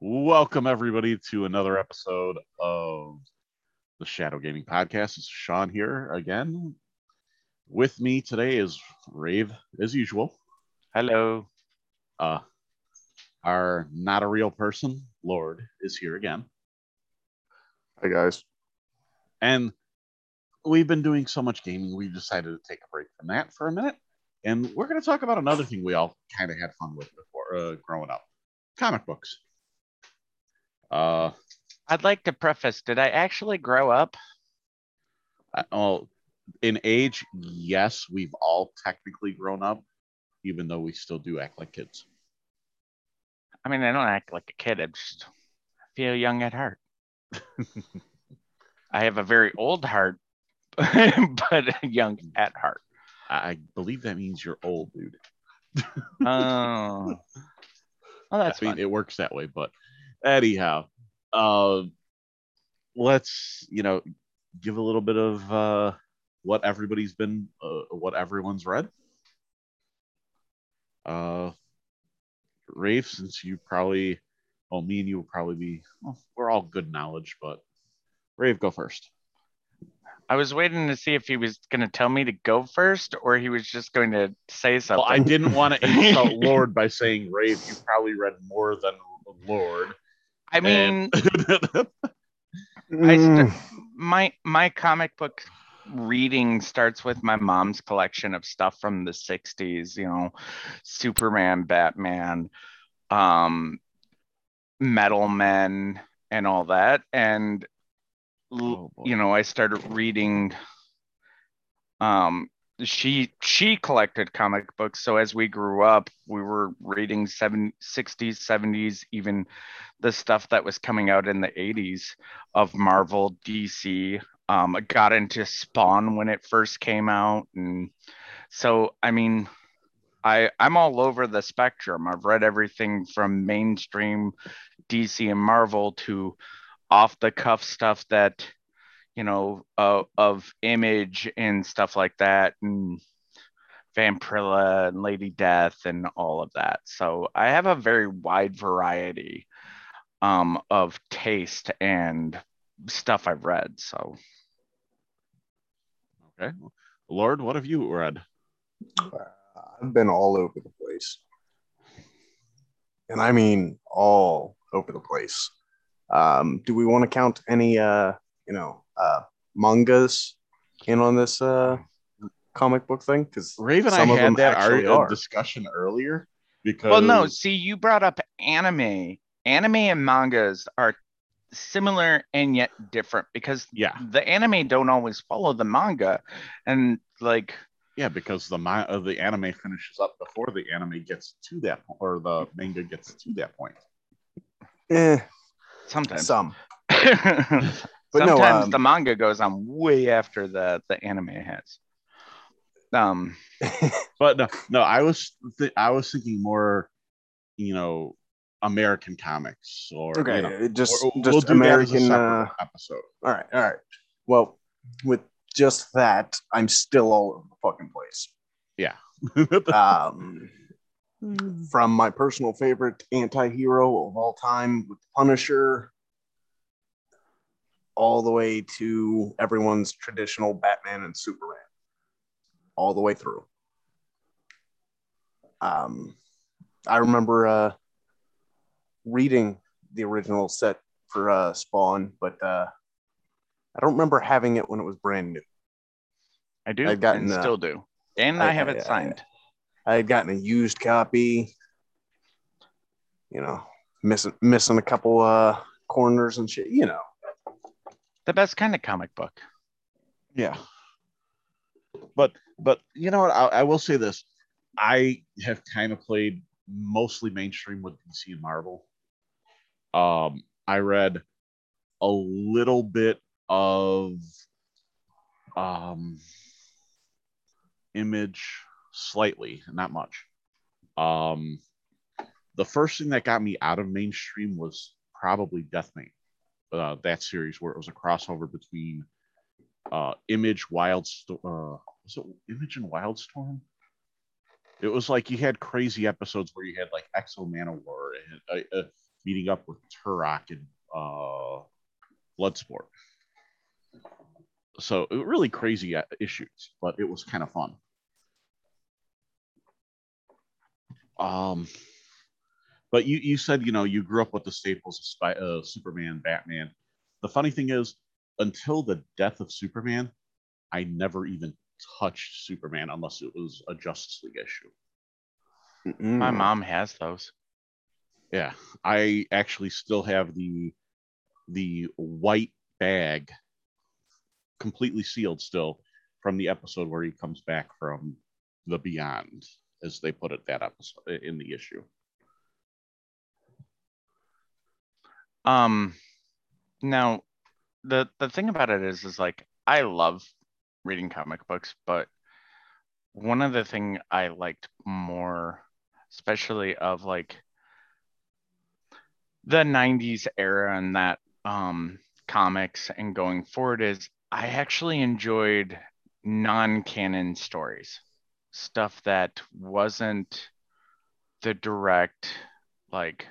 Welcome everybody to another episode of the Shadow Gaming Podcast. It's Sean here again. With me today is Rave as usual. Hello. Uh our not a real person, Lord, is here again. Hi guys. And we've been doing so much gaming, we decided to take a break from that for a minute. And we're going to talk about another thing we all kind of had fun with before uh, growing up comic books. Uh, I'd like to preface did I actually grow up? I, well, in age, yes, we've all technically grown up, even though we still do act like kids. I mean, I don't act like a kid. I just feel young at heart. I have a very old heart, but young at heart. I believe that means you're old, dude. Oh. Well, that's I mean, fun. it works that way. But anyhow, uh, let's you know give a little bit of uh, what everybody's been, uh, what everyone's read. Uh, Rafe, since you probably, well, me and you will probably be, well, we're all good knowledge, but Rave, go first. I was waiting to see if he was going to tell me to go first or he was just going to say something. Well, I didn't want to insult Lord by saying Rave. You probably read more than Lord. I mean, I st- Mm, my my comic book reading starts with my mom's collection of stuff from the 60s you know superman batman um metal men and all that. And Oh, you know i started reading um she she collected comic books. So as we grew up we were reading seven, 60s 70s even the stuff that was coming out in the 80s of marvel dc um I got into spawn when it first came out. And so i mean i i'm all over the spectrum. I've read everything from mainstream dc and marvel to off the cuff stuff that you know, uh, of image and stuff like that, and Vampirella and Lady Death and all of that. So I have a very wide variety um, of taste and stuff I've read. So okay. Lord, what have you read? I've been all over the place. And I mean all over the place. Um, do we want to count any uh, you know, uh mangas in on this uh comic book thing? Because Raven and I of had them that actually are. discussion earlier because well, no, see, you brought up anime. Anime and mangas are similar and yet different because yeah, the anime don't always follow the manga, and like yeah, because the uh, the anime finishes up before the anime gets to that po- or the manga gets to that point. eh, sometimes. some. Sometimes no, um, the manga goes on way after the the anime has. Um, But no, no, I was th- I was thinking more, you know, American comics or Okay, you know, just or- just we'll American that as a uh episode. all right, all right. Well, with just that, I'm still all over the fucking place. Yeah. um, from my personal favorite anti-hero of all time with Punisher all the way to everyone's traditional Batman and Superman all the way through um, I remember uh, reading the original set for uh, Spawn but uh, I don't remember having it when it was brand new I do I've gotten, and still do, and I- I, have it I- signed. I had gotten a used copy, you know, missing missing a couple uh corners and shit, you know. The best kind of comic book. Yeah. But but you know what? I, I will say this. I have kind of played mostly mainstream with DC and Marvel. Um, I read a little bit of um image slightly, not much. Um the first thing that got me out of mainstream was probably Deathmate. Uh, that series where it was a crossover between uh image wild uh was it image and wildstorm it was like you had crazy episodes where you had like X-O Manowar and uh, uh, meeting up with Turok and uh, Bloodsport. So really crazy uh, issues, but it was kind of fun. Um, but you you said you know you grew up with the staples of Spy, uh, Superman, Batman. The funny thing is, until the death of Superman, I never even touched Superman unless it was a Justice League issue. My Mm. mom has those. Yeah, I actually still have the the white bag completely sealed still from the episode where he comes back from the beyond as they put it that episode in the issue. Um, now the the thing about it is, is like I love reading comic books, but one of the thing I liked more, especially of like the '90s era and that um comics and going forward, is I actually enjoyed non-canon stories, stuff that wasn't the direct like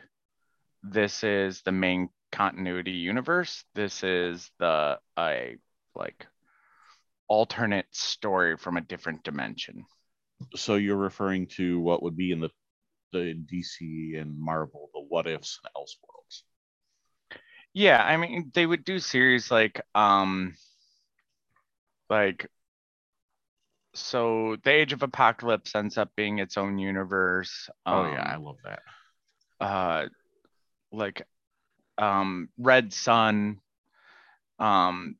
this is the main continuity universe. This is the a like alternate story from a different dimension. So you're referring to what would be in the the DC and Marvel, the what ifs and Elseworlds. Yeah, I mean they would do series like um like so the Age of Apocalypse ends up being its own universe. Oh yeah, um, I love that. uh like um red sun um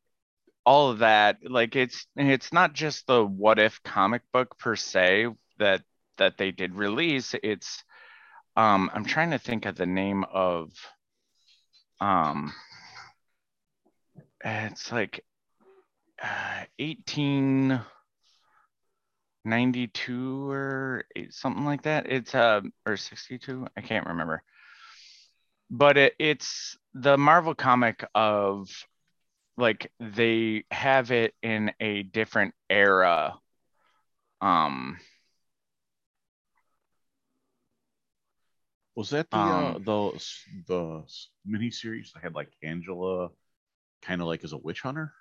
all of that like it's it's not just the what if comic book per se that that they did release. It's um i'm trying to think of the name of um it's like uh, 1892 or eight- something like that. It's uh or 62 i can't remember but it, it's the Marvel comic of like they have it in a different era. Um, Was that the uh, Um, the the mini series that had like Angela, kind of like as a witch hunter?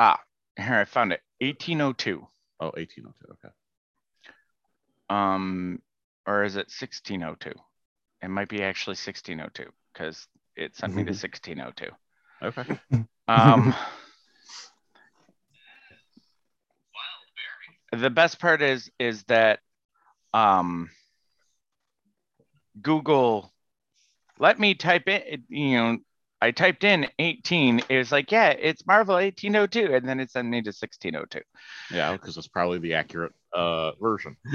ah, here I found it. 1802. Oh, 1802. Okay. Um, or is it 1602? It might be actually 1602 because it sent me to 1602. Okay. Um, the best part is is that um, Google let me type in. You know, I typed in 18. It was like, yeah, it's Marvel 1802, and then it sent me to 1602. Yeah, because it's probably the accurate uh version.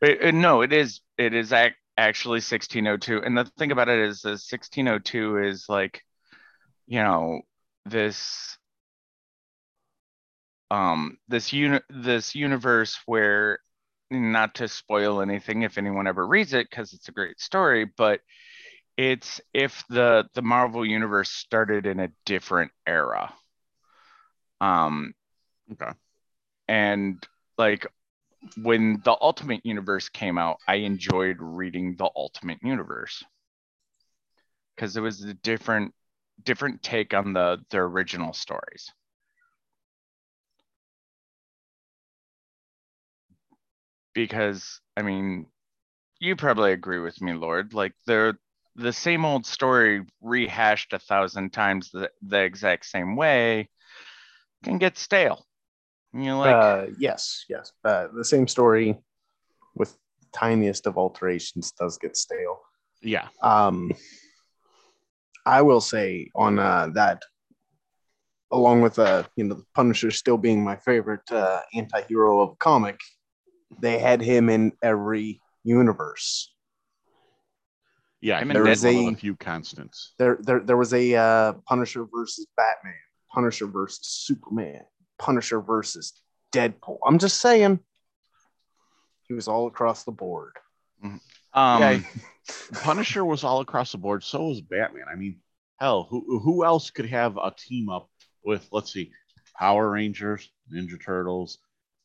But uh, no, it is it is ac- actually 1602. And the thing about it is, is 1602 is like, you know, this um this uni- this universe where not to spoil anything if anyone ever reads it because it's a great story, but it's if the the Marvel universe started in a different era. Um okay. and like when the ultimate universe came out i enjoyed reading the ultimate universe. Because it was a different different take on the the original stories. Because i mean you probably agree with me lord. Like they're the same old story rehashed a thousand times the, the exact same way can get stale you know like uh, yes, yes. Uh, the same story with tiniest of alterations does get stale. Yeah. Um, I will say on uh, that, along with uh, you know, the Punisher still being my favorite uh, anti-hero of comic, they had him in every universe. Yeah. I'm he in was of the few constants. There, there, there was a uh, Punisher versus Batman, Punisher versus Superman, Punisher versus Deadpool. I'm just saying, he was all across the board. um Yeah. Punisher was all across the board. So was Batman. I mean, hell, who who else could have a team up with? Let's see, Power Rangers, Ninja Turtles,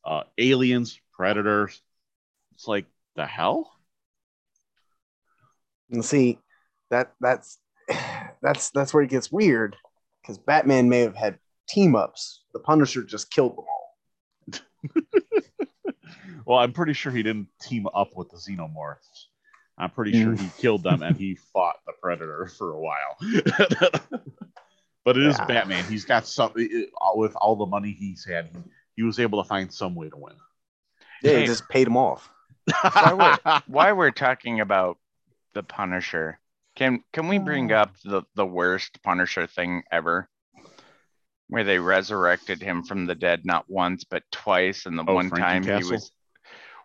uh, Aliens, Predators. It's like the hell. And see, that that's that's that's where it gets weird because Batman may have had team ups. The Punisher just killed them all. well, I'm pretty sure he didn't team up with the Xenomorphs. I'm pretty sure mm. he killed them and he fought the Predator for a while. but it is Yeah. Batman. He's got something with all the money he's had. He, he was able to find some way to win. Yeah, Hey. he just paid him off. Why we're, why we're talking about the Punisher? Can can we bring Oh. up the the worst Punisher thing ever? Where they resurrected him from the dead not once but twice, and the Oh, one Frankie time he was.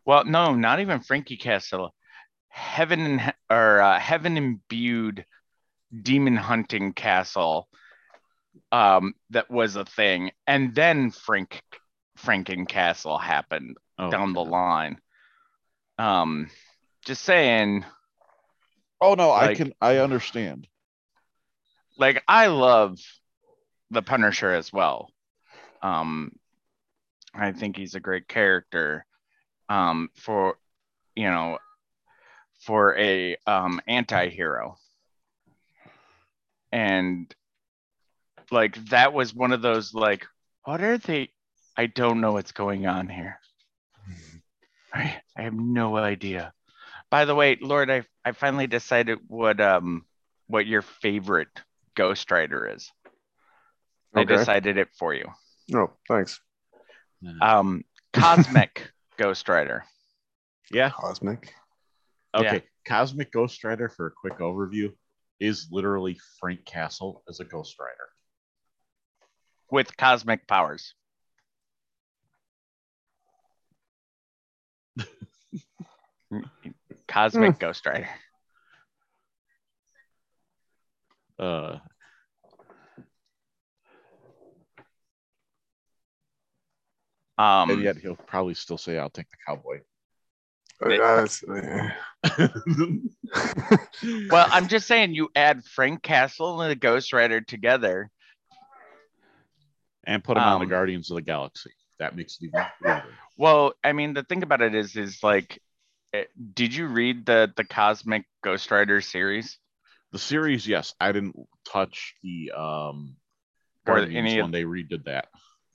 Well, no, not even Frankie Castle. Heaven and or uh, heaven imbued demon hunting castle. Um, that was a thing, and then Frank Franken Castle happened Oh, down the line. Um, just saying, Oh no, I can I understand. like I love the Punisher as well. Um, I think he's a great character. Um, for you know, for a um anti-hero. And like that was one of those like, what are they? I don't know what's going on here. I, I have no idea. By the way, Lord, I I finally decided what um what your favorite Ghost Rider is. I Okay. decided it for you. Oh, thanks. Um, Cosmic Ghost Rider. Yeah. Cosmic. Okay. Yeah. Cosmic Ghost Rider for a quick overview is literally Frank Castle as a Ghost Rider. with cosmic powers. cosmic Ghost Rider. Uh, Um, and yet he'll probably still say, "I'll take the cowboy." Uh, well, I'm just saying you add Frank Castle and the Ghost Rider together. and put him on the Um, Guardians of the Galaxy. That makes it even weirder. Well, I mean, the thing about it is, is like, eh, did you read the the Cosmic Ghost Rider series? The series, yes, I didn't touch the um Or Guardians any of- when they redid that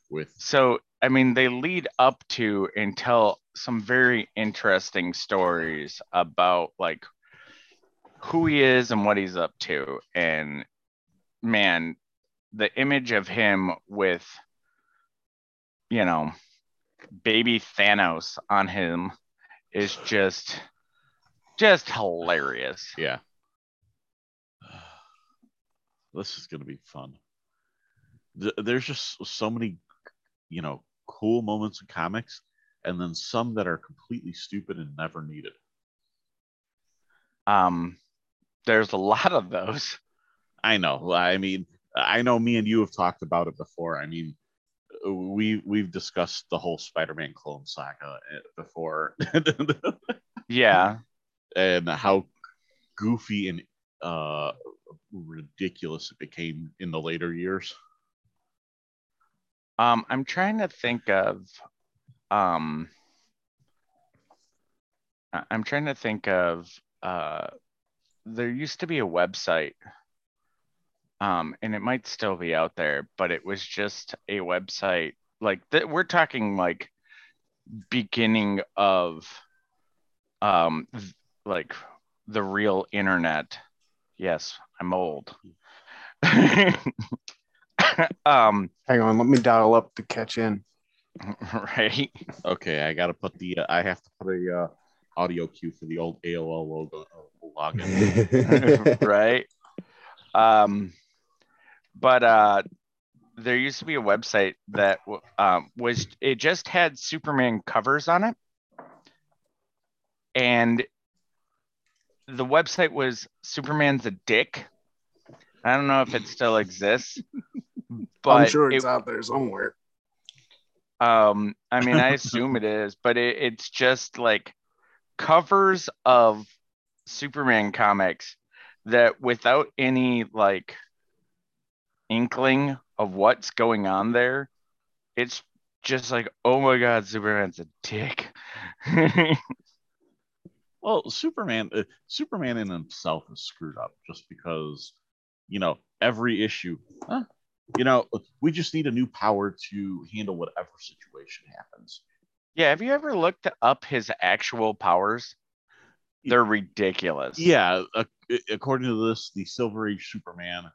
with So, I mean, they lead up to and tell some very interesting stories about like who he is and what he's up to. And man, the image of him with, you know, baby Thanos on him is just, just hilarious. yeah. This is gonna be fun. There's just so many, you know, cool moments in comics, and then some that are completely stupid and never needed. Um, there's a lot of those. I know. I mean, I know me and you have talked about it before. I mean, we we've discussed the whole Spider-Man clone saga uh, before, Yeah. and how goofy and uh, ridiculous it became in the later years. Um, I'm trying to think of um I'm trying to think of uh there used to be a website um and it might still be out there, but it was just a website like th- we're talking like beginning of um th- like the real internet. Yes, I'm old. um hang on, let me dial up to catch in. right Okay, I got to put the. Uh, I have to put a uh, audio cue for the old AOL logo uh, login. right um but uh there used to be a website that um, was it just had superman covers on it and the website was superman's a dick i don't know if it still exists but I'm sure it's it- out there somewhere. um, I mean, I assume it is, but it, it's just like covers of Superman comics that without any like inkling of what's going on there, it's just like, oh my god, Superman's a dick. Well, Superman, uh, Superman in himself is screwed up just because, you know, every issue, huh, you know, we just need a new power to handle whatever situation happens. Yeah, have you ever looked up his actual powers? They're ridiculous. Yeah, uh, according to this, the Silver Age Superman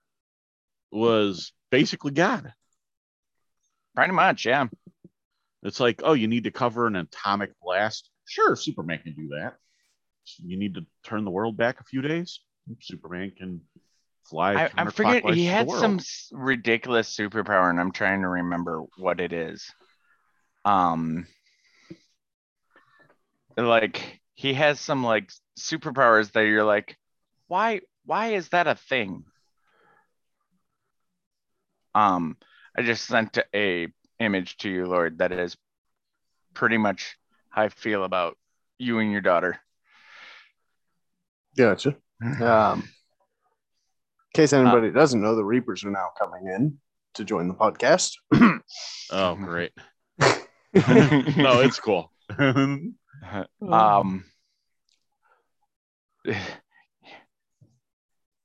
was basically God. Pretty much, yeah. It's like, oh, you need to cover an atomic blast. Sure, Superman can do that. You need to turn the world back a few days. Superman can fly. I, I forget he had some ridiculous superpower, and I'm trying to remember what it is. Um, like he has some like superpowers that you're like, why? Why is that a thing? Um, I just sent a image to you, Lord. That is pretty much how I feel about you and your daughter. Gotcha. Um, in case anybody doesn't know, the Reapers are now coming in to join the podcast. Oh, great. no, it's cool. um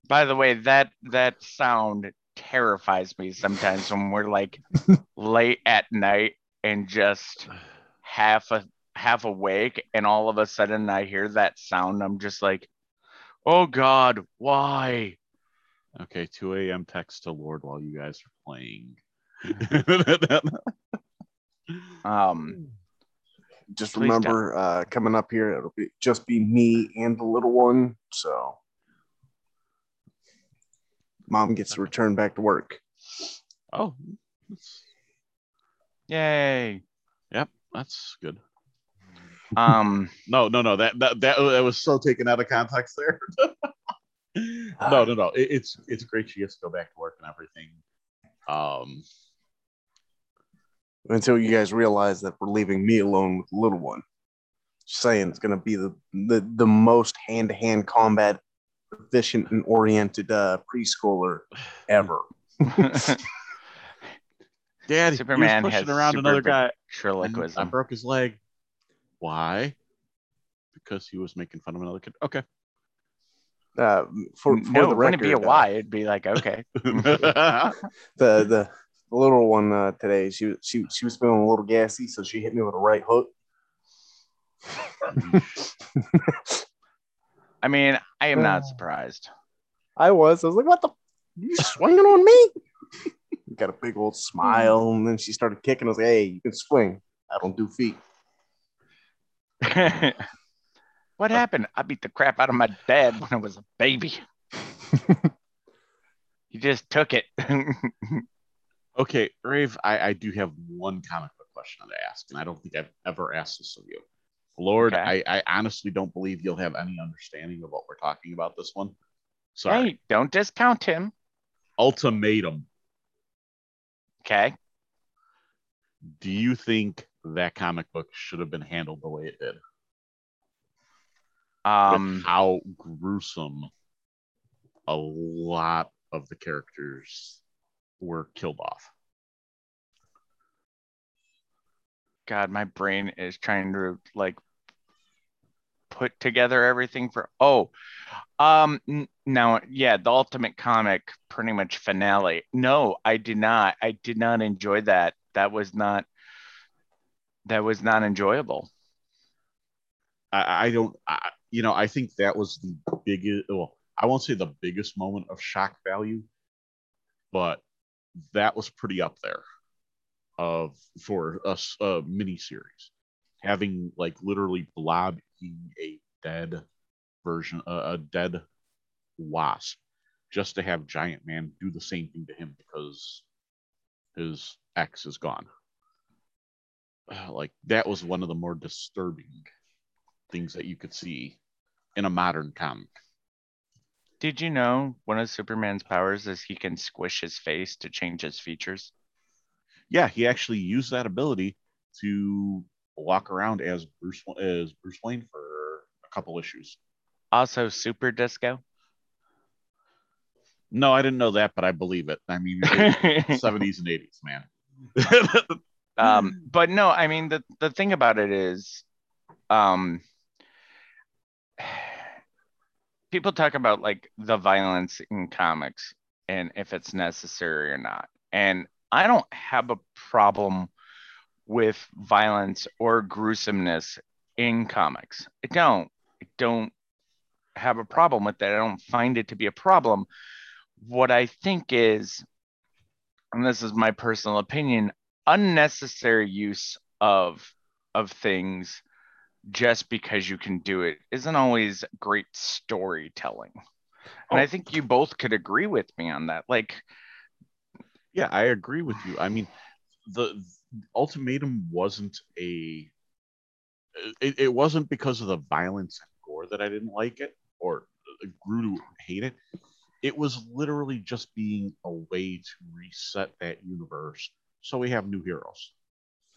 by the way that that sound terrifies me sometimes when we're like late at night and just half a half awake and all of a sudden i hear that sound i'm just like oh god why okay, 2 a.m. text to Lord while you guys are playing. um Just Please remember, uh, coming up here, it'll be just be me and the little one. So, mom gets to return back to work. oh, yay! Yep, that's good. um No, no, no. That that that, that was so taken out of context there. no, no, no. It, it's it's great she gets to go back to work and everything. Um, Until you guys realize that we're leaving me alone with the little one. Just saying, it's going to be the, the the most hand to hand combat efficient and oriented uh, preschooler ever. Dad, Superman he was has pushing around super another big guy. and I broke his leg. Why? Because he was making fun of another kid. Okay. Uh, for, for no, the it record, wouldn't be a uh, why. It'd be like, okay. the the little one uh, today, she was she she was feeling a little gassy, so she hit me with a right hook. I mean, I am not surprised. I was. I was like, "What the? You swinging on me?" Got a big old smile, and then she started kicking. I was like, "Hey, you can swing. I don't do feet." what happened? I beat the crap out of my dad when I was a baby. he just took it. okay, Rave, I, I do have one comic book question to ask, and I don't think I've ever asked this of you. Lord, Okay. I, I honestly don't believe you'll have any understanding of what we're talking about this one. Sorry. hey, don't discount him. Ultimatum. Okay. Do you think that comic book should have been handled the way it did? Um, how gruesome a lot of the characters were killed off. God, my brain is trying to like put together everything for. Oh, um, now, yeah, the Ultimate Comic pretty much finale. No, I did not. I did not enjoy that. That was not. That was not enjoyable. I, I don't, I, you know, I think that was the biggest. Well, I won't say the biggest moment of shock value, but that was pretty up there of for a, s- a mini series having like literally blob eating a dead version uh, a dead wasp just to have giant man do the same thing to him because his ex is gone like that was one of the more disturbing things that you could see in a modern comic Did you know one of Superman's powers is he can squish his face to change his features? yeah, he actually used that ability to walk around as Bruce as Bruce Wayne for a couple issues. Also, Super Disco. No, I didn't know that, but I believe it. I mean, seventies and eighties, man. um but no i mean the the thing about it is um people talk about like the violence in comics and if it's necessary or not. And I don't have a problem with violence or gruesomeness in comics. I don't. I don't have a problem with that. I don't find it to be a problem. What I think is, and this is my personal opinion, unnecessary use of of things just because you can do it isn't always great storytelling. And I Oh. think you both could agree with me on that. Like, Yeah, I agree with you. I mean, the ultimatum wasn't a. It, it wasn't because of the violence and gore that I didn't like it or grew to hate it. It was literally just being a way to reset that universe so we have new heroes.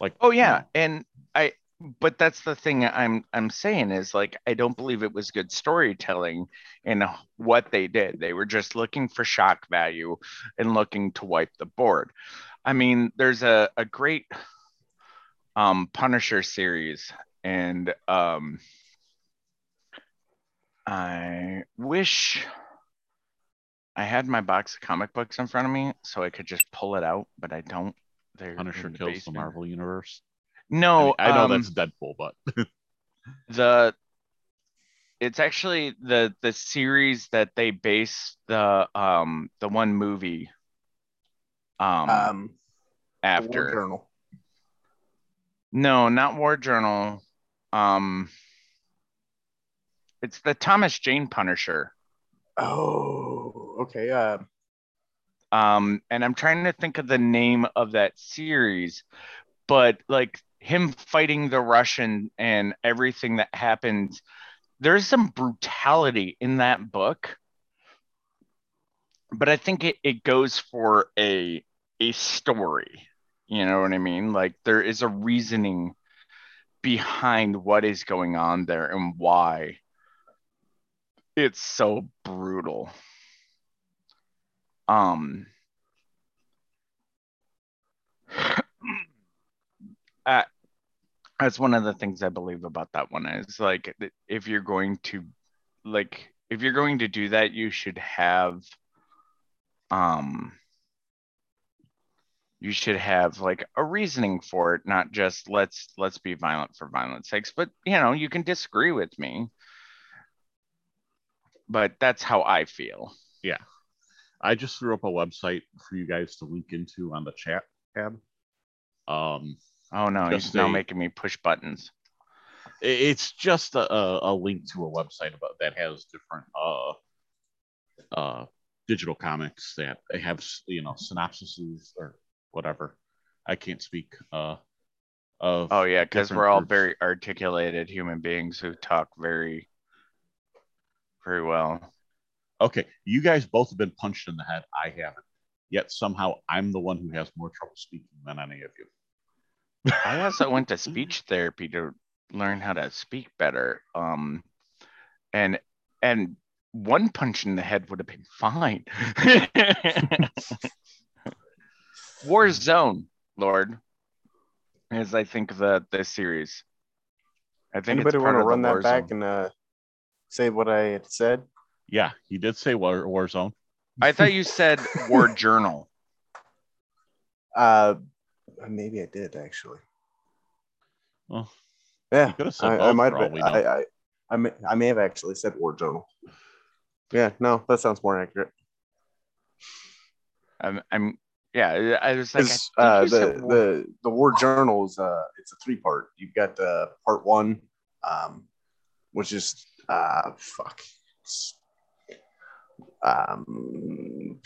Like, oh yeah, and I but that's the thing I'm I'm saying is like I don't believe it was good storytelling in what they did. They were just looking for shock value and looking to wipe the board. I mean, there's a, a great um Punisher series and um I wish I had my box of comic books in front of me so I could just pull it out, but I don't. They're Punisher the kills the. Marvel universe. No, I, mean, I know um, that's Deadpool, but the it's actually the the series that they base the um the one movie um, Um, the War after. Journal. No, not War Journal. Um it's the Thomas Jane Punisher. Oh, okay. Uh, Um and I'm trying to think of the name of that series, but like him fighting the Russian and everything that happened there's some brutality in that book. But i think it, it goes for a a story you know what i mean? Like there is a reasoning behind what is going on there and why it's so brutal. Um uh, that's one of the things I believe about that one is like if you're going to like if you're going to do that, you should have um you should have like a reasoning for it, not just let's let's be violent for violence sakes. But you know, you can disagree with me. But that's how I feel. Yeah. I just threw up a website for you guys to link into on the chat tab. Um, Oh no, he's now making me push buttons. it's just a, a, a link to a website about that has different uh uh digital comics that have you know synopsises or whatever. I can't speak uh of Oh yeah, because we're all groups. very articulated human beings who talk very very well. okay. You guys both have been punched in the head. I haven't. Yet somehow I'm the one who has more trouble speaking than any of you. I also went to speech therapy to learn how to speak better. Um, and and one punch in the head would have been fine. War Zone, Lord, is I think the the series. I think anybody want to run that War back and uh, say what I had said? Yeah, he did say War War Zone. I thought you said War Journal. Uh, maybe I did actually. Well, Yeah, you could have said I, I might. Have, we. I, I, I may, I may have actually said War Journal. Yeah, no, that sounds more accurate. I'm, I'm yeah. I was like, I 'Cause, think uh, the War- the the War Journal is uh, it's a three part. You've got uh, part one, um, which is uh, fuck. Um,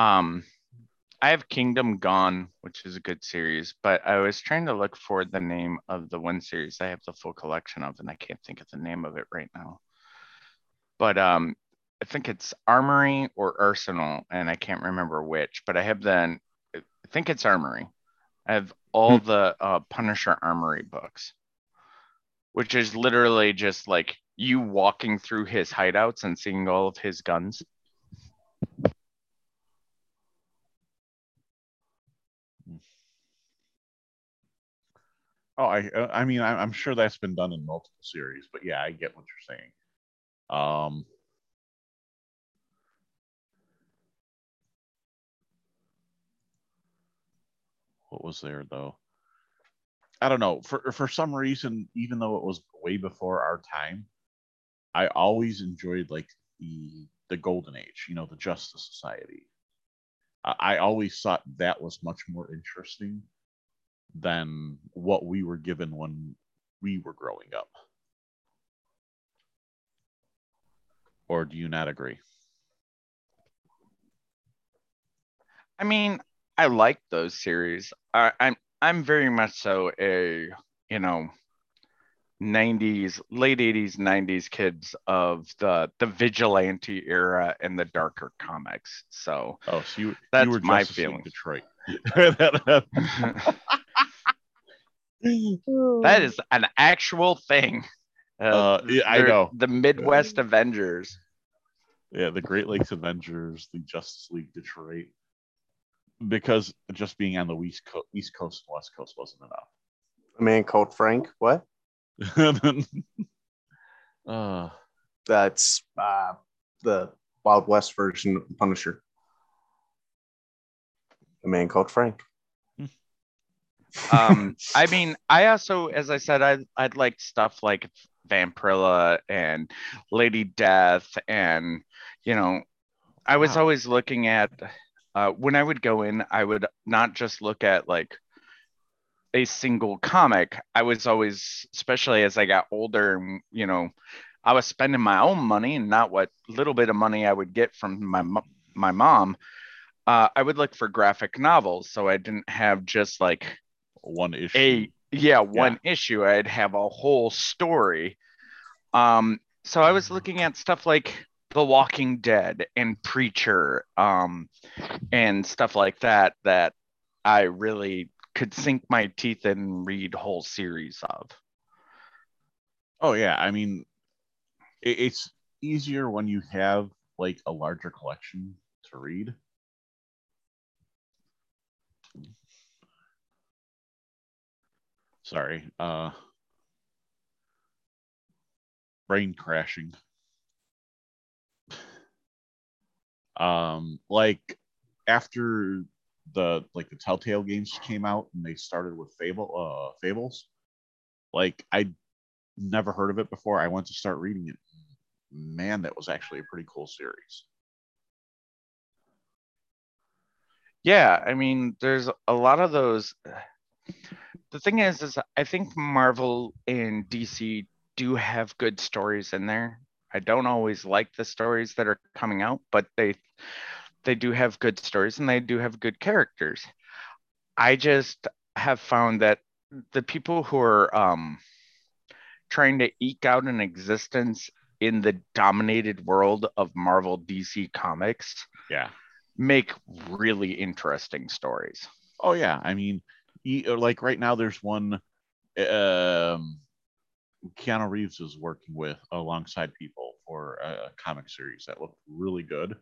Um, I have Kingdom Gone, which is a good series, but I was trying to look for the name of the one series I have the full collection of, and I can't think of the name of it right now. But um, I think it's Armory or Arsenal, and I can't remember which. But I have the, I think it's Armory. I have all the uh, Punisher Armory books, which is literally just like you walking through his hideouts and seeing all of his guns. Oh, I uh, I mean I'm sure that's been done in multiple series, but yeah, I get what you're saying. Um, what was there though? I don't know. For for some reason, even though it was way before our time, I always enjoyed like the the golden age. You know, the Justice Society. I, I always thought that was much more interesting than what we were given when we were growing up. Or do you not agree? I mean, I like those series. I, I'm I'm very much so a you know 90s late 80s 90s kids of the the vigilante era and the darker comics so Oh, so you That's you were my feeling. Detroit. that is an actual thing Uh, yeah, I know. the midwest avengers Yeah, the Great Lakes Avengers, the Justice League Detroit. Because just being on the East Coast, East Coast West Coast wasn't enough. A man called Frank. What? enough. uh, That's uh, the Wild West version of the Punisher. A man called Frank. Um i mean i also as i said i i'd like stuff like vampirella and lady death and you know i was Wow. always looking at uh when i would go in i would not just look at like a single comic i was always especially as i got older and you know i was spending my own money and not what little bit of money i would get from my my mom uh, i would look for graphic novels so i didn't have just like one issue. a yeah. one issue. I'd have a whole story. Um so i was looking at stuff like the walking dead and preacher um and stuff like that that i really could sink my teeth in and read whole series of. Oh yeah, I mean, it, it's easier when you have like a larger collection to read. Sorry, uh, brain crashing. Um, like after the like the Telltale games came out and they started with Fable, uh, Fables. Like I never heard of it before. I went to start reading it. Man, that was actually a pretty cool series. yeah i mean there's a lot of those the thing is is i think marvel and dc do have good stories in there i don't always like the stories that are coming out but they they do have good stories and they do have good characters i just have found that the people who are um trying to eke out an existence in the dominated world of marvel dc comics Yeah. make really interesting stories. Oh yeah. I mean, like right now, there's one. Um, Keanu Reeves is working with alongside people for a, comic series that looked really good.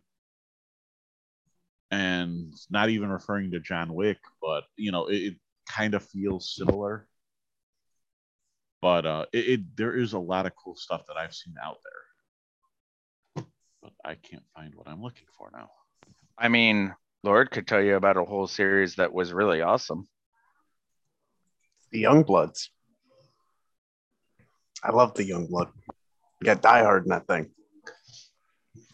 And not even referring to John Wick, but you know, it, it kind of feels similar. But uh, it, it there is a lot of cool stuff that I've seen out there. But I can't find what I'm looking for now. I mean, Lord could tell you about a whole series that was really awesome. The Youngbloods. I love the Youngblood. You got Diehard in that thing.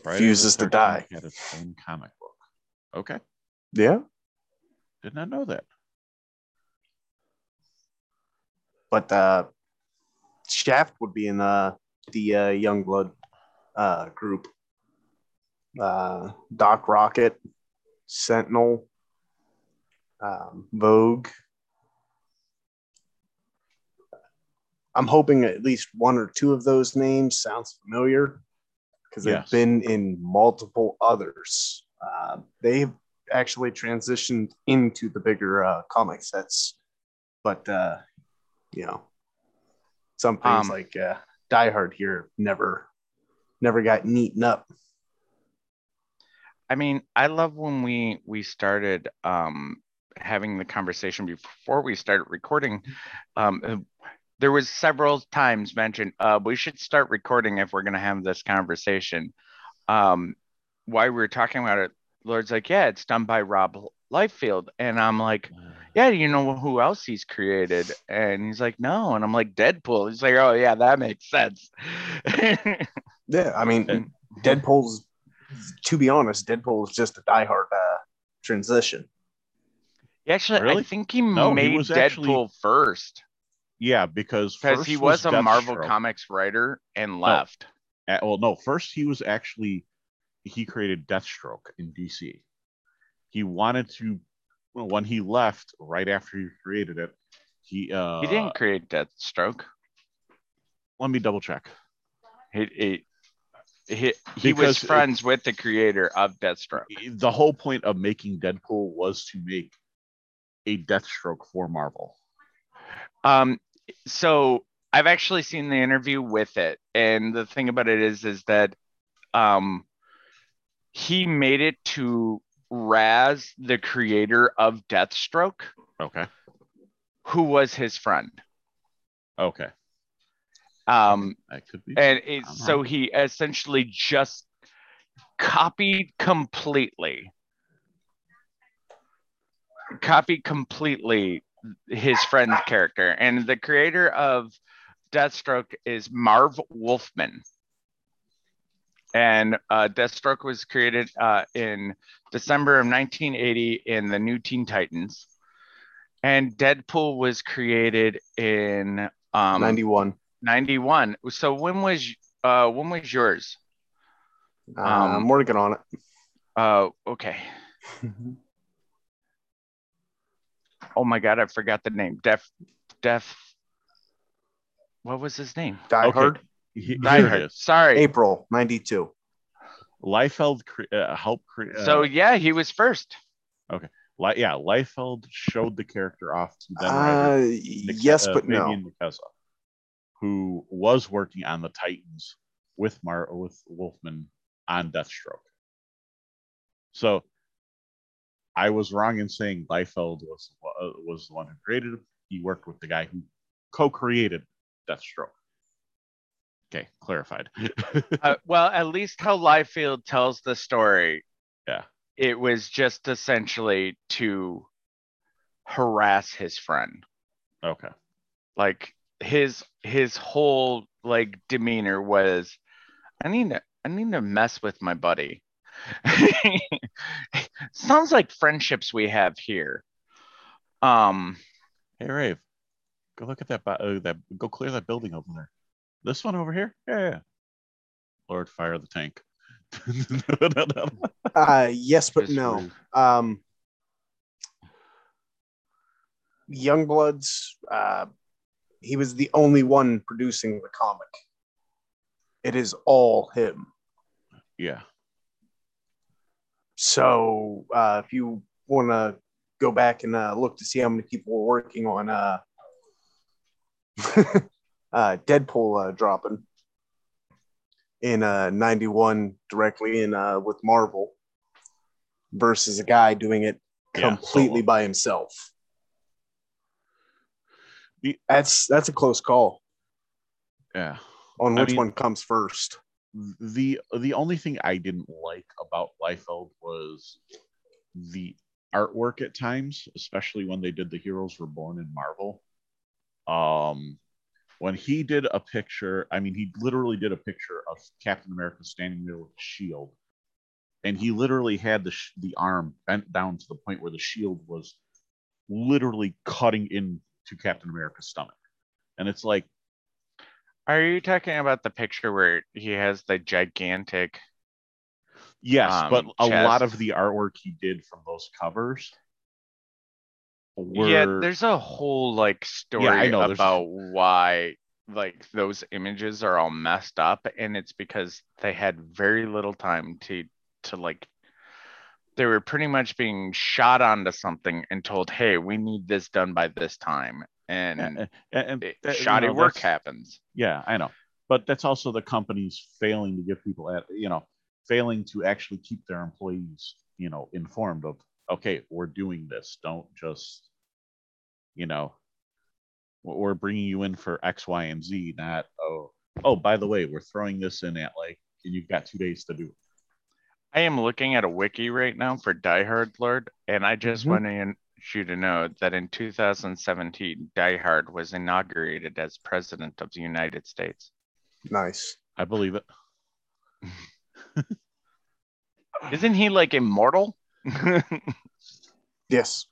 Friday Refuses to die. Had its own comic book. Okay, Yeah, did not know that. but uh, Shaft would be in uh, the uh, Youngblood uh, group. Uh, Doc Rocket, Sentinel, um, Vogue. I'm hoping at least one or two of those names sounds familiar because they've been in multiple others. Uh, they've actually transitioned into the bigger uh, comic sets, but uh, you know, some things Um, like uh, Diehard here never, never got neaten up. I mean, I love when we we started um having the conversation before we started recording, um, there was several times mentioned uh, we should start recording if we're going to have this conversation. Um, while we were talking about it, Lord's like, yeah, it's done by Rob Liefeld, and I'm like, yeah, you know who else he's created? And he's like, no, and I'm like, Deadpool. He's like, oh yeah, that makes sense. Yeah, I mean, Deadpool's. To be honest, Deadpool is just a diehard uh, transition. Actually, I think he No, he made was Deadpool actually- first Yeah, because because he was, a Marvel Comics writer and left. Uh, well, no, first he was actually he created Deathstroke in DC. He wanted to well, when he left right after he created it, he uh he didn't create Deathstroke. let me double check. He he he, he was Because it- friends with the creator of Deathstroke. The whole point of making Deadpool was to make a Deathstroke for Marvel. Um, so I've actually seen the interview with it, and the thing about it is, is that um, he made it to Raz, the creator of Deathstroke, Okay. who was his friend. Okay. Um, That could be. and it, so wrong. he essentially just copied completely copied completely his friend's character. And the creator of deathstroke is marv wolfman. And uh, deathstroke was created uh, in december of 1980 in the new teen titans. And deadpool was created in um, 91. 91 so when was uh when was yours? Um, I'm working on it. uh okay oh my god i forgot the name def def what was his name Die Okay. Hard, He- Die Hard. sorry April 92. Liefeld cre- uh, helped create. so yeah he was first Li- yeah, Liefeld showed the character off to then writer Uh, Nik- yes, uh, but no. Fabian Nicieza, who was working on the Titans with Mar with Wolfman on Deathstroke. So I was wrong in saying Liefeld was uh, was the one who created him. He worked with the guy who co-created Deathstroke. Okay, clarified. uh, well at least how Liefeld tells the story Yeah. it was just essentially to harass his friend okay. like his his whole like demeanor was i need to i need to mess with my buddy sounds like friendships we have here um Hey Rave, go look at that. bu- Uh, that go clear that building over there. This one over here. Yeah, yeah. Lord, fire the tank. no, no, no. Uh, yes, but just no. rude. Um, Youngbloods, uh, he was the only one producing the comic. It is all him. Yeah. So uh, if you want to go back and uh, look to see how many people were working on uh, uh, Deadpool uh, dropping in uh, 91 directly in uh, with Marvel versus a guy doing it Yeah, completely solo. by himself. That's that's a close call Yeah. on I which mean- one comes first. The the only thing I didn't like about Liefeld was the artwork at times, especially when they did the Heroes Reborn in Marvel. Um, when he did a picture, I mean, he literally did a picture of Captain America standing there with a shield, and he literally had the sh- the arm bent down to the point where the shield was literally cutting into Captain America's stomach, and it's like. Are you talking about the picture where he has the gigantic Yes, um, but a lot of the artwork he did from those covers were yeah there's a whole like story I know, there's- about why like those images are all messed up and it's because they had very little time to to like they were pretty much being shot onto something and told hey we need this done by this time and and, and, and it- that- you shoddy know, work happens Yeah, I know, but that's also the companies failing to give people at you know failing to actually keep their employees you know informed of okay, we're doing this. Don't just, you know, we're bringing you in for X, Y, and Z, not, oh, oh, by the way, we're throwing this in at like, and you've got two days to do it. I am looking at a wiki right now for Die Hard Lord, and I just Mhm. wanted you to know that in 2017, Die Hard was inaugurated as president of the United States. Nice. I believe it. Isn't he like immortal? Yes.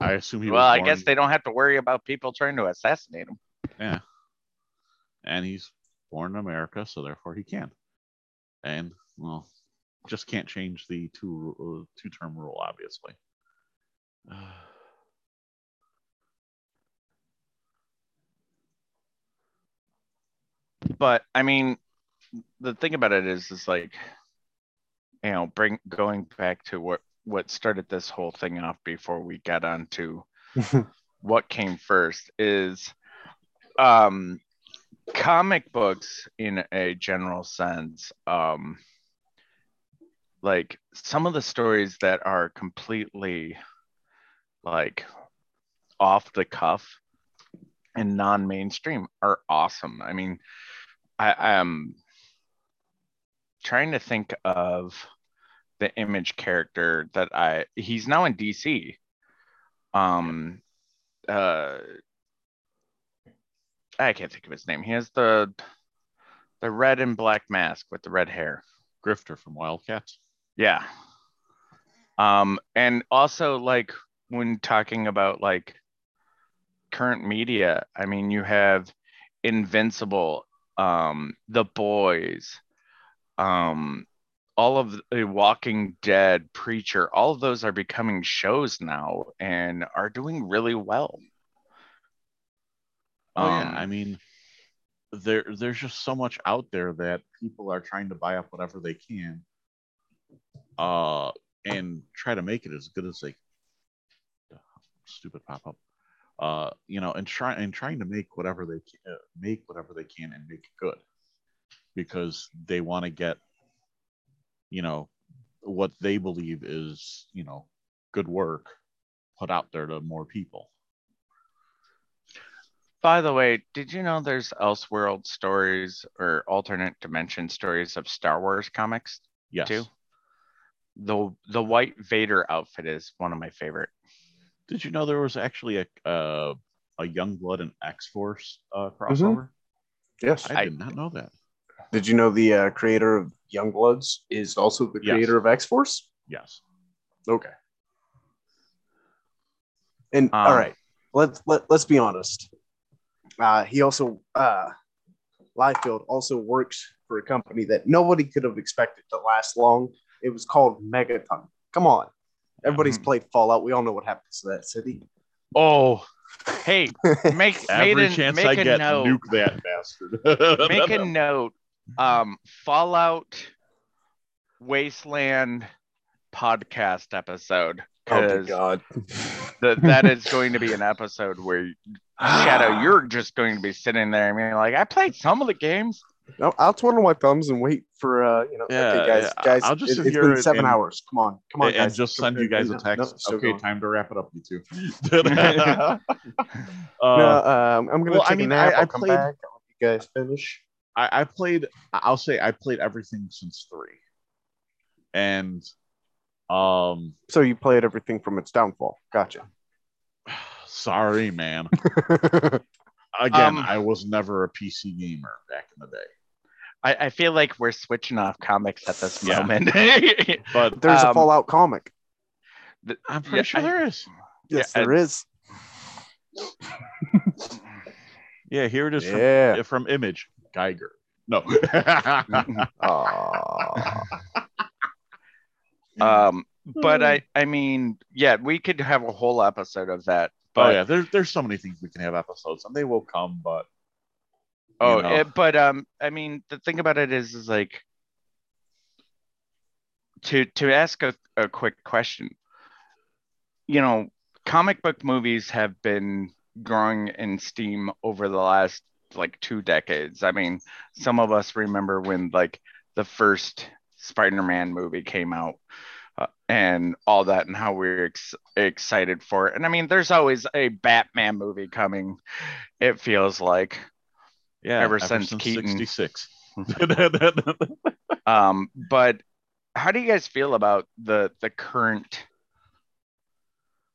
I assume he well, was I guess they don't have to worry about people trying to assassinate him. Yeah. And he's born in America, so therefore he can. And well, just can't change the two uh, two term rule, obviously. But I mean, the thing about it is, is like, you know, bring going back to what what started this whole thing off before we got on to what came first is um comic books in a general sense um like some of the stories that are completely like off the cuff and non-mainstream are awesome i mean i am trying to think of the image character that i he's now in dc um uh I can't think of his name. He has the the red and black mask with the red hair. Grifter from Wildcats. Yeah. Um and also like when talking about like current media, I mean you have Invincible, um The Boys, um all of the Walking Dead, Preacher, all of those are becoming shows now and are doing really well. Oh yeah, Um, I mean, there there's just so much out there that people are trying to buy up whatever they can, uh, and try to make it as good as they. Stupid pop up, uh, you know, and try and trying to make whatever they can, uh, make whatever they can and make it good, because they want to get, you know, what they believe is you know good work put out there to more people. By the way, did you know there's Elseworld stories or alternate dimension stories of Star Wars comics Yes. too? The the white Vader outfit is one of my favorite. Did you know there was actually a uh, a Youngblood and X Force uh, crossover? Yes. I, I- did not know that. Did you know the uh, creator of Youngbloods is also the Yes. creator of X Force? Yes. Okay. And Um, all right, let's let, let's be honest. Uh, he also uh, Liefeld also works for a company that nobody could have expected to last long. It was called Megaton. Come on, everybody's Mhm. played Fallout. We all know what happens to that city. Oh, hey, make Every made a, chance make I a get, note. nuke that bastard. make a note. Um, Fallout Wasteland podcast episode Oh my because god! that that is going to be an episode where Shadow, you're just going to be sitting there and being like, I played some of the games. No, I'll twiddle my thumbs and wait for uh, you know. Yeah, okay, guys, yeah, guys, I'll just it, here been seven and- hours. Come on, come on, and, guys. just send you guys a text. no, okay, time to wrap it up, you two. Uh, no, um, I'm gonna well, I take mean, a nap. I- I, I will come played- back. I'll you guys finish. I, I played. I'll say I played everything since three, and um, So you played everything from its downfall. Gotcha. sorry, man. Again, Um, I was never a PC gamer back in the day, I, I feel like we're switching off comics at this Yeah. moment. but There's a Um, Fallout comic. The- I'm pretty yeah, sure I- there is. Yes, yeah, there is. Yeah, here it is from, Yeah. from Image Geiger. No. Um, but I, I mean, yeah, we could have a whole episode of that. Oh yeah, there's there's so many things we can have episodes, and they will come. But oh, it- but um, I mean, the thing about it is, is like to to ask a, a quick question. You know, comic book movies have been growing in steam over the last like two decades. I mean, some of us remember when like the first Spider-Man movie came out. Uh, and all that and how we're ex- excited for it. And I mean, there's always a Batman movie coming. It feels like Yeah, Ever since Keaton. 66. um but how do you guys feel about the the current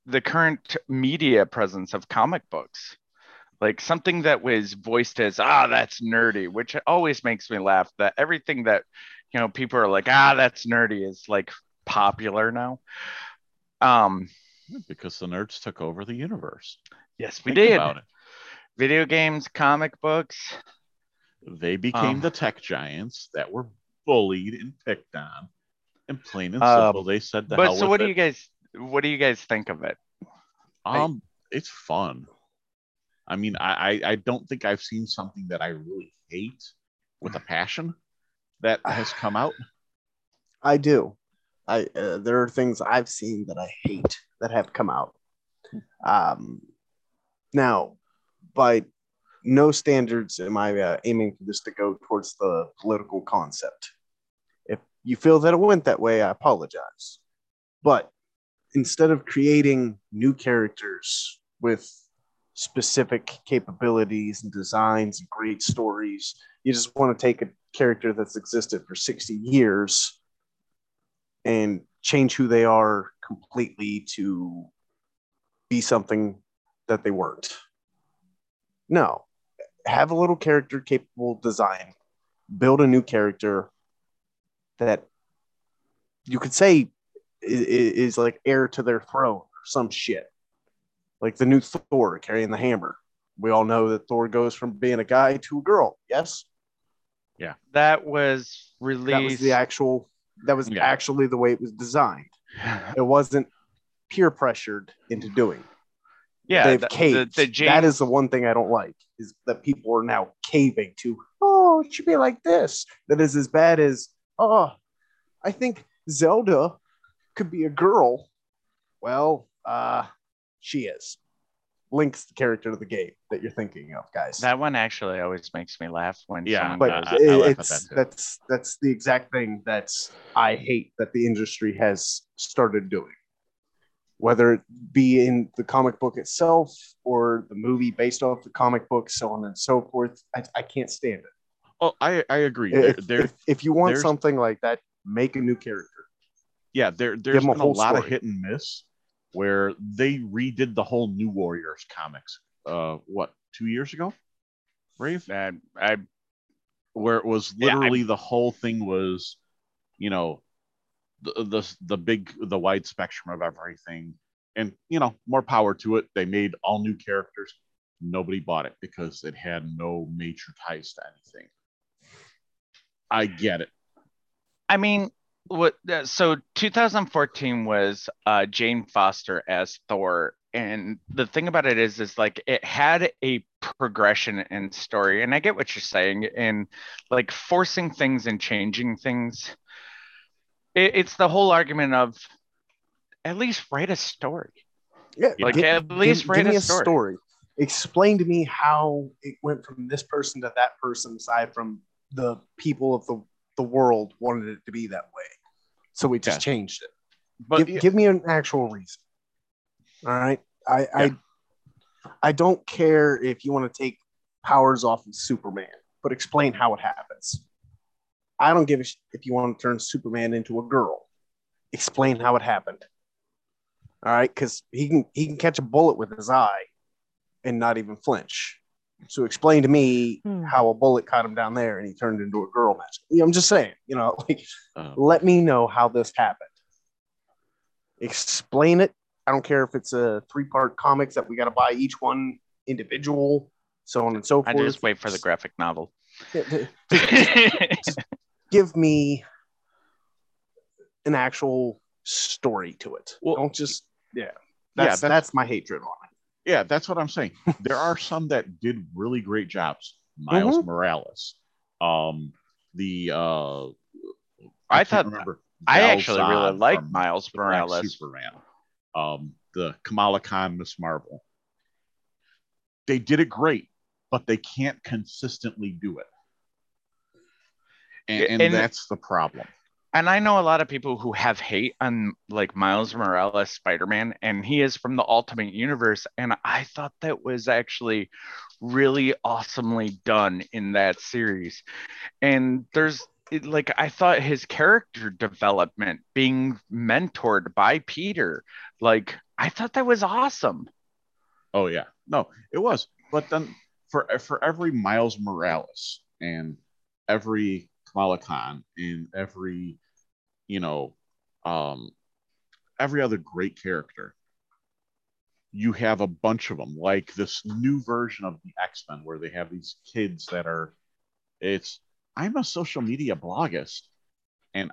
the current media presence of comic books like something that was voiced as ah that's nerdy which always makes me laugh that everything that you know people are like ah that's nerdy is like popular now um because the nerds took over the universe. yes we Think did about it. video games comic books They became Um, the tech giants that were bullied and picked on. And plain and Um, simple, they said the but hell so with what do you guys what do you guys think of it Um, it's fun. I mean, I, I I don't think I've seen something that I really hate with a passion that has come out. I do. I uh, there are things I've seen that I hate that have come out. Um, now, by no standards am I uh, aiming for this to go towards the political concept. If you feel that it went that way, I apologize. But instead of creating new characters with specific capabilities and designs and great stories, you just want to take a character that's existed for 60 years and change who they are completely to be something that they weren't. No, have a little character capable design, build a new character that you could say is, is like heir to their throne or some shit. Like the new Thor carrying the hammer. We all know that Thor goes from being a guy to a girl. Yes, Yeah. that was that released was the actual. That was Yeah. actually the way it was designed. It wasn't peer pressured into doing. yeah they've the, the, caved. the that James, is the one thing I don't like is that people are now caving to. Oh, it should be like this. That is as bad as. Oh, I think Zelda could be a girl. Well, uh, she is. Link's the character to the game that you're thinking of, guys. that one actually always makes me laugh when Yeah, someone but I- goes, I it- laugh at it's that that's that's the exact thing that's I hate that the industry has started doing. Whether it be in the comic book itself or the movie based off the comic book, so on and so forth, I, I can't stand it. Oh, I I agree. If, there if, if you want something like that, make a new character. yeah, there there's them a been a, whole lot of hit and miss where they redid the whole New Warriors comics. Uh, what two years ago? Rave, that I where it was Yeah, literally the whole thing was, you know, the, the the big the wide spectrum of everything, and you know more power to it. They made all new characters. Nobody bought it because it had no major ties to anything. I get it. I mean, what? uh, So 2014 was uh, Jane Foster as Thor, and the thing about it is, is like it had a progression and story, and I get what you're saying, and like forcing things and changing things. It, it's the whole argument of at least write a story. Yeah, Like gi- at least give, write give a story. story. Explain to me how it went from this person to that person, aside from the people of the, the world wanted it to be that way. So we just Yeah. changed it. But give, give me an actual reason. All right. I, Yeah. I I don't care if you want to take powers off of Superman, but explain how it happens. I don't give a sh- if you want to turn Superman into a girl. Explain how it happened. All right, because he can he can catch a bullet with his eye and not even flinch. So explain to me Hmm. how a bullet caught him down there and he turned into a girl match. I'm just saying, you know, like uh, let me know how this happened. Explain it. I don't care if it's a three part comics that we got to buy each one individual, so on and so I forth. just wait for the graphic novel. Give me an actual story to it. Well, don't just yeah. yeah, That's, that's- that's my hatred on it. Yeah, that's what I'm saying. There are some that did really great jobs. Miles Mhm. Morales, um, the uh, I can't thought- remember. I Val actually really Zod like Miles the Black Morales. Superman, um, the Kamala Khan Miss Marvel. They did it great, but they can't consistently do it, and, and And- that's the problem. And I know a lot of people who have hate on like Miles Morales Spider-Man, and he is from the Ultimate Universe, and I thought that was actually really awesomely done in that series. And there's it, like I thought his character development being mentored by Peter, like I thought that was awesome. Oh yeah, no, it was. But then for for every Miles Morales and every Kamala Khan and every you know um every other great character you have a bunch of them like this new version of the x-men where they have these kids that are it's i'm a social media bloggist and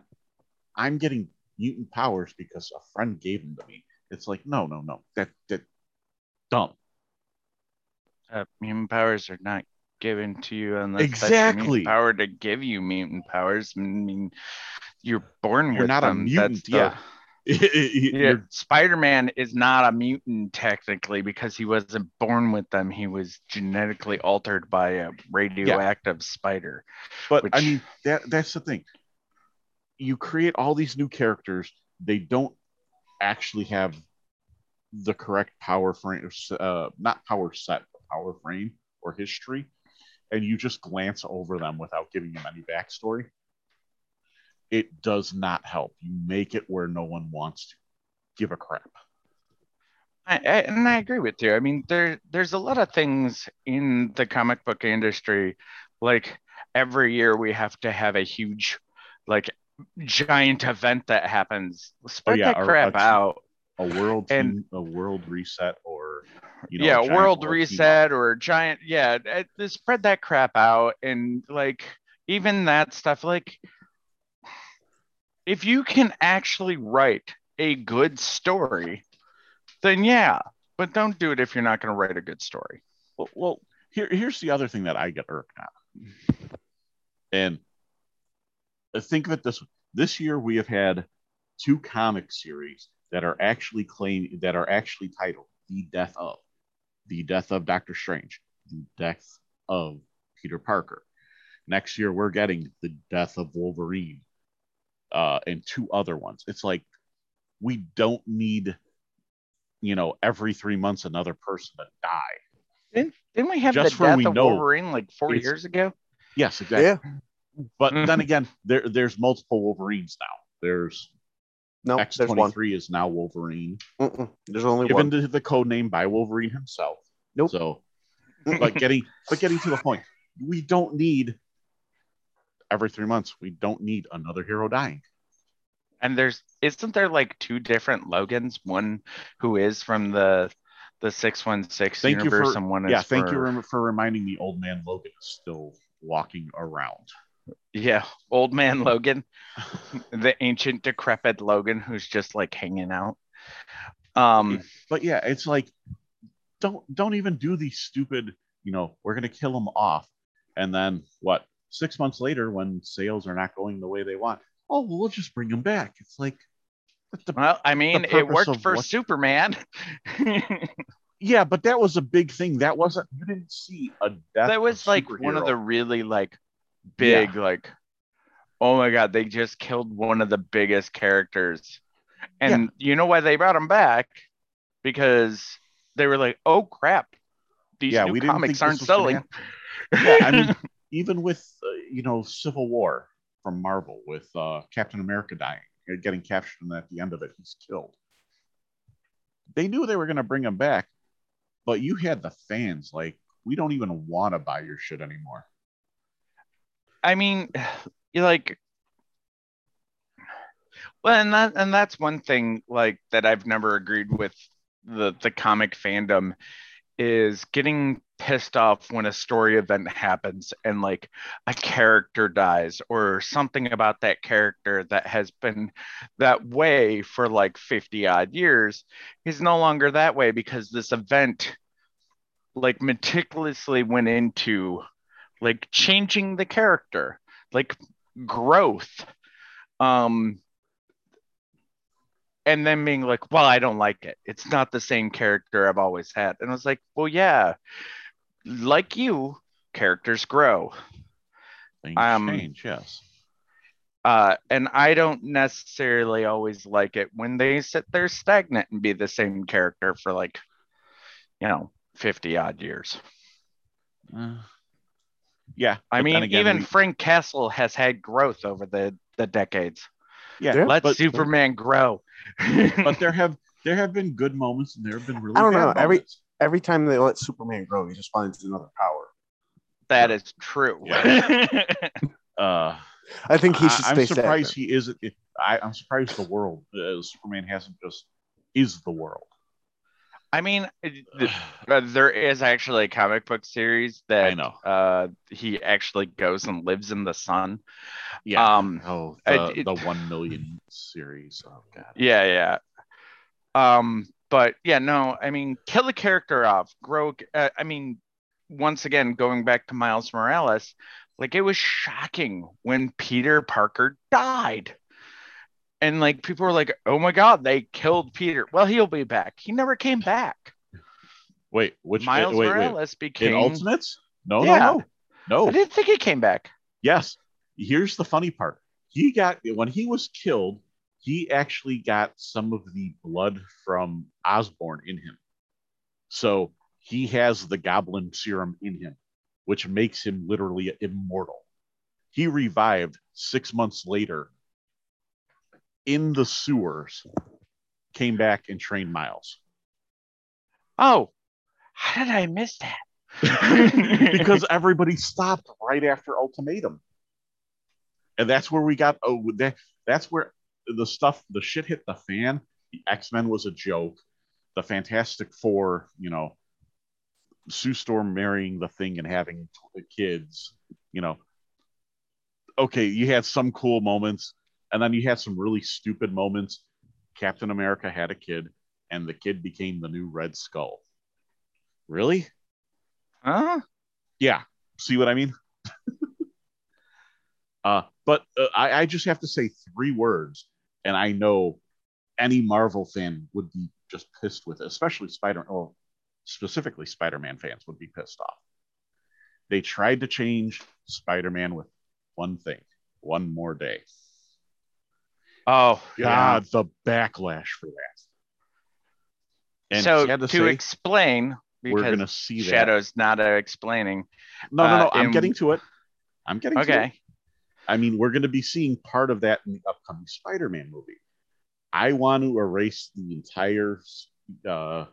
i'm getting mutant powers because a friend gave them to me. It's like no no no that that dumb. Uh, mutant powers are not given to you unless Exactly. power to give you mutant powers. I mean, you're born You're with not a mutant, the- yeah. Yeah, Spider-Man is not a mutant technically because he wasn't born with them. He was genetically altered by a radioactive spider. But I mean, that that's the thing. You create all these new characters. They don't actually have the correct power frame, uh, not power set, but power frame or history, and you just glance over them without giving them any backstory. It does not help. You make it where no one wants to give a crap. I, I, and I agree with you. I mean, there there's a lot of things in the comic book industry, like every year we have to have a huge, like giant event that happens. Spread oh, yeah, that a- crap a- out. A world And- team, a world reset, or you know, yeah, world reset or giant. Yeah, spread that crap out and like even that stuff. Like, if you can actually write a good story, then yeah. But don't do it if you're not going to write a good story. Well, well here, here's the other thing that I get irked at. And think of it this. This year we have had two comic series that are actually claim that are actually titled The Death of. The Death of Doctor Strange. The Death of Peter Parker. Next year we're getting The Death of Wolverine. Uh, and two other ones. It's like we don't need, you know, every three months another person to die. Didn't, didn't we have Just the death we of know Wolverine like four years ago? Yes, exactly. Yeah. But then again, there there's multiple Wolverines now. There's No, X there's twenty one. three is now Wolverine, Mm-mm, there's only given one. the, the code name by Wolverine himself. Nope. So, but getting but getting to the point, we don't need every three months. We don't need another hero dying. And there's isn't there like two different Logans? One who is from the the six one six Thank you universe, for and one is yeah. Thank for, you for reminding me. Old man Logan is still walking around. Yeah, old man Logan, the ancient decrepit Logan who's just like hanging out. Um, But yeah, it's like don't don't even do these stupid. You know, we're gonna kill them off, and then what? Six months later, when sales are not going the way they want, oh, well, we'll just bring them back. It's like, the, well, I mean, it worked for what- Superman. yeah, but that was a big thing. That wasn't. You didn't see a death. that was like one of the really like big like oh my god they just killed one of the biggest characters. And you know why they brought him back? Because they were like oh crap these Yeah, new comics aren't selling. yeah, I mean, even with uh, you know Civil War from Marvel, with uh, Captain America dying, uh, getting captured, and at the end of it, he's killed. They knew they were going to bring him back, but you had the fans like, we don't even want to buy your shit anymore. I mean, you like, well, and that and that's one thing like that I've never agreed with the the comic fandom is getting pissed off when a story event happens and like a character dies or something about that character that has been that way for like 50 odd years is no longer that way because this event like meticulously went into like changing the character like growth um and then being like well i don't like it it's not the same character i've always had and i was like well yeah like you characters grow Things Um, change, yes. Uh, and I don't necessarily always like it when they sit there stagnant and be the same character for like, you know, 50 odd years. Uh, yeah, I mean, again, even we- Frank Castle has had growth over the, the decades. yeah, Yeah, Let but- Superman grow. but there have there have been good moments and there have been really I don't bad know, every- moments. Every time they let Superman grow, he just finds another power. that is true. uh I think he should I, stay am surprised stagnant. he isn't I, i'm surprised the world uh, superman hasn't just is the world I mean, uh, there is actually a comic book series i that know uh, he actually goes and lives in the sun. yeah Um, oh the, it- the one million series oh god Yeah, yeah. Um, but yeah, no, I mean, kill the character off, grow. Uh, I mean, once again, going back to Miles Morales, like it was shocking when Peter Parker died. And like people were like, oh my God, they killed Peter. Well, he'll be back. He never came back. wait which Miles wait, wait. Morales in became. ultimates no Yeah. no no I no didn't think he came back. yes here's the funny part he got when he was killed he actually got some of the blood from osborn in him so he has the goblin serum in him which makes him literally immortal he revived six months later in the sewers came back and trained miles. Oh, how did I miss that? because everybody stopped right after ultimatum. And that's where we got oh that, that's where the stuff the shit hit the fan. The x-men was a joke. The fantastic four you know sue storm marrying the thing and having kids you know. Okay you had some cool moments and then you had some really stupid moments. Captain america had a kid and the kid became the new red skull. Really? Huh? yeah. See what i mean? Uh but uh, I, I just have to say three words and i know any marvel fan would be just pissed with it especially spider or specifically spider-man fans would be pissed off. They tried to change spider-man with one thing one more day Oh, god the backlash for that and so to, to, say, explain, we're gonna see that Shadow's not uh, explaining. no no no uh, i'm in- getting to it i'm getting to it. Okay. I mean, we're going to be seeing part of that in the upcoming Spider-Man movie. I want to erase the entire uh,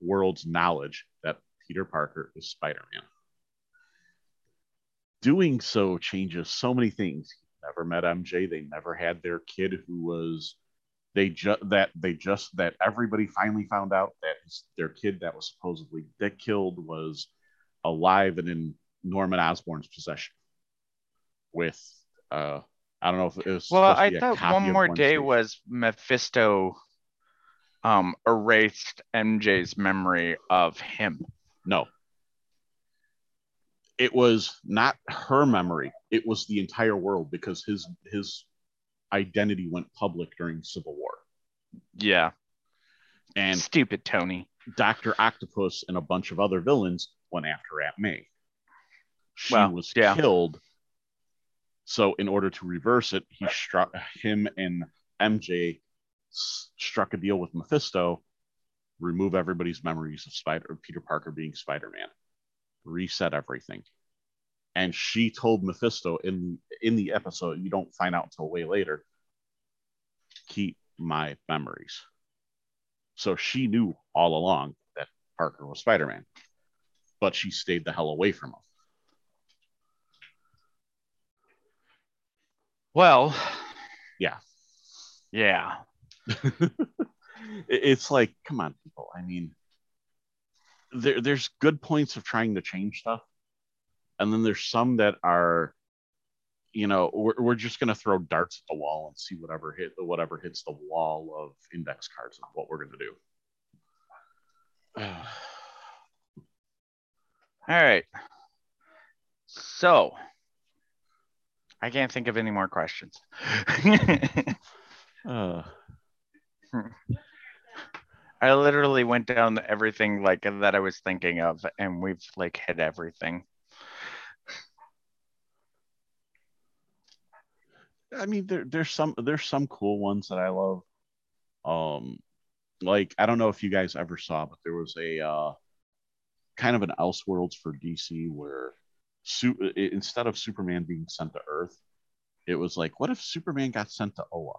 world's knowledge that Peter Parker is Spider-Man. Doing so changes so many things. Never met MJ. They never had their kid who was they just that they just that everybody finally found out that his, their kid that was supposedly Dick killed was alive and in Norman Osborn's possession with uh I don't know if it was Well, I thought one more day was Mephisto um erased MJ's memory of him. no it was not her memory it was the entire world because his his identity went public during civil war Yeah. and Stupid Tony. dr octopus and a bunch of other villains went after aunt may she Well, was yeah. killed so in order to reverse it he struck him and mj struck a deal with mephisto remove everybody's memories of spider peter parker being spider-man reset everything. And she told mephisto in in the episode you don't find out until way later. Keep my memories. So she knew all along that parker was spider-man but she stayed the hell away from him. Well, Yeah. Yeah. It's like come on people. I mean there, there's good points of trying to change stuff and then there's some that are you know we're, we're just going to throw darts at the wall and see whatever hit whatever hits the wall of index cards is what we're going to do All right. So I can't think of any more questions. uh, I literally went down everything like that I was thinking of, and we've like hit everything. I mean, there, there's some there's some cool ones that I love. Um, like I don't know if you guys ever saw, but there was a uh, kind of an Elseworlds for DC where su- instead of Superman being sent to Earth, it was like, what if Superman got sent to Oa,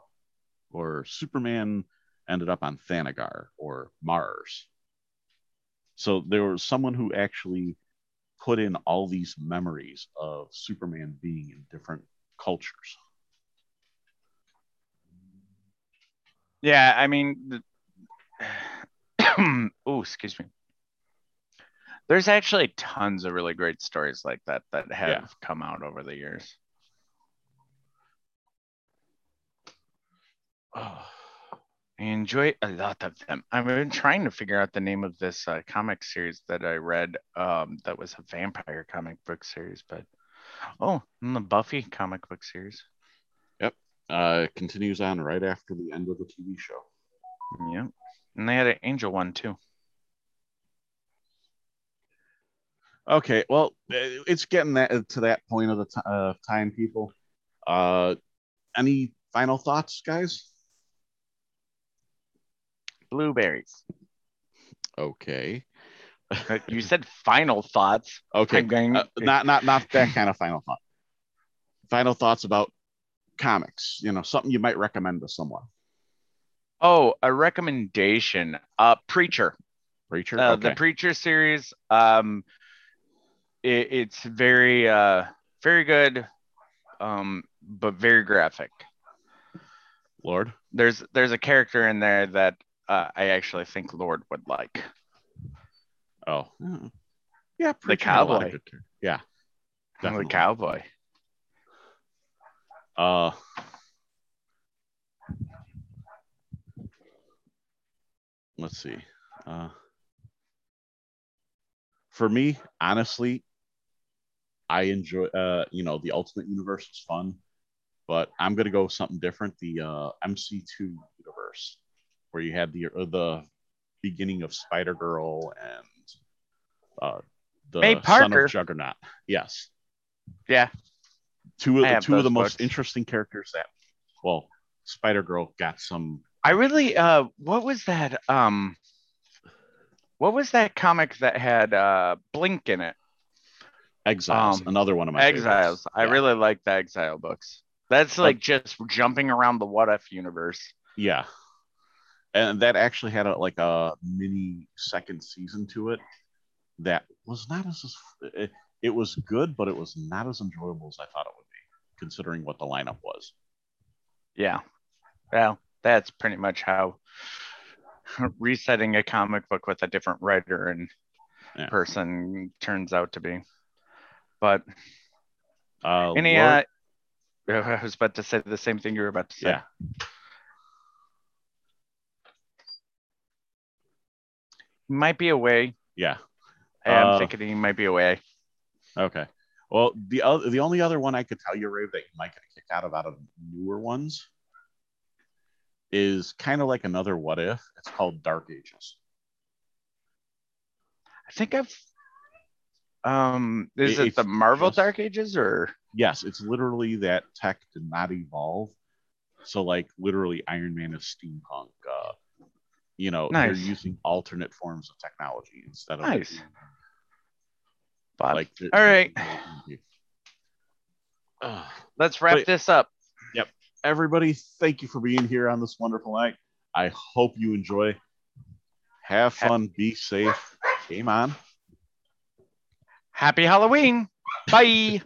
or Superman ended up on Thanagar or Mars? So there was someone who actually put in all these memories of Superman being in different cultures. Yeah, I mean, oh, excuse me. There's actually tons of really great stories like that that have Yeah. come out over the years. Oh, I enjoy a lot of them. I've been trying to figure out the name of this uh, comic series that I read. Um, that was a vampire comic book series, but oh, and the Buffy comic book series. Yep. Uh, continues on right after the end of the TV show. Yep, and they had an Angel one too. Okay, well, uh, it's getting that to that point of the t- uh, time, people. Uh, any final thoughts, guys? Blueberries. Okay, Uh, you said final thoughts. okay, going. uh, not not not that kind of final thought. Final thoughts about comics. You know, something you might recommend to someone. oh, a recommendation. Uh, Preacher. Preacher. Uh, okay. The Preacher series. Um, it, it's very uh very good, um, but very graphic. Lord. There's there's a character in there that uh, I actually think Lord would like. Oh, yeah. yeah. Preacher had a lot of cowboy. good char- Yeah. The Definitely. cowboy. Uh, let's see. Uh, for me, honestly, I enjoy. Uh, you know, the Ultimate Universe is fun, but I'm gonna go with something different. The uh, MC2 universe, where you had the the beginning of Spider Girl and uh, the May son Parker. of Juggernaut. Yes, Yeah. two of I the two of the most interesting characters that well spider girl got some I really uh what was that um what was that comic that had uh Blink in it? exiles Um, another one of my favorites. Exiles. I Yeah. really like the Exile books. That's like just jumping around the what if universe. yeah and that actually had a, like a mini second season to it that was not as it, it was good but it was not as enjoyable as i thought it would be considering what the lineup was Yeah. Well, that's pretty much how resetting a comic book with a different writer and Yeah. person turns out to be. But uh any Lord- uh I was about to say the same thing you were about to say. yeah Might be away. yeah I'm Uh, thinking he might be away. okay well the other the only other one i could tell you Ray, that you might get a kick out of out of newer ones is kind of like another what if it's called dark ages I think I've um is It- it the Marvel just- Dark Ages or yes, it's literally that tech did not evolve. So like literally Iron Man is steampunk. Uh, you know, they're using alternate forms of technology instead of Nice. being, Bob? like the- All right. Uh, Let's wrap But- this up. Yep everybody, thank you for being here on this wonderful night. I hope you enjoy. Have fun, be safe. Game on. Happy Halloween. Bye.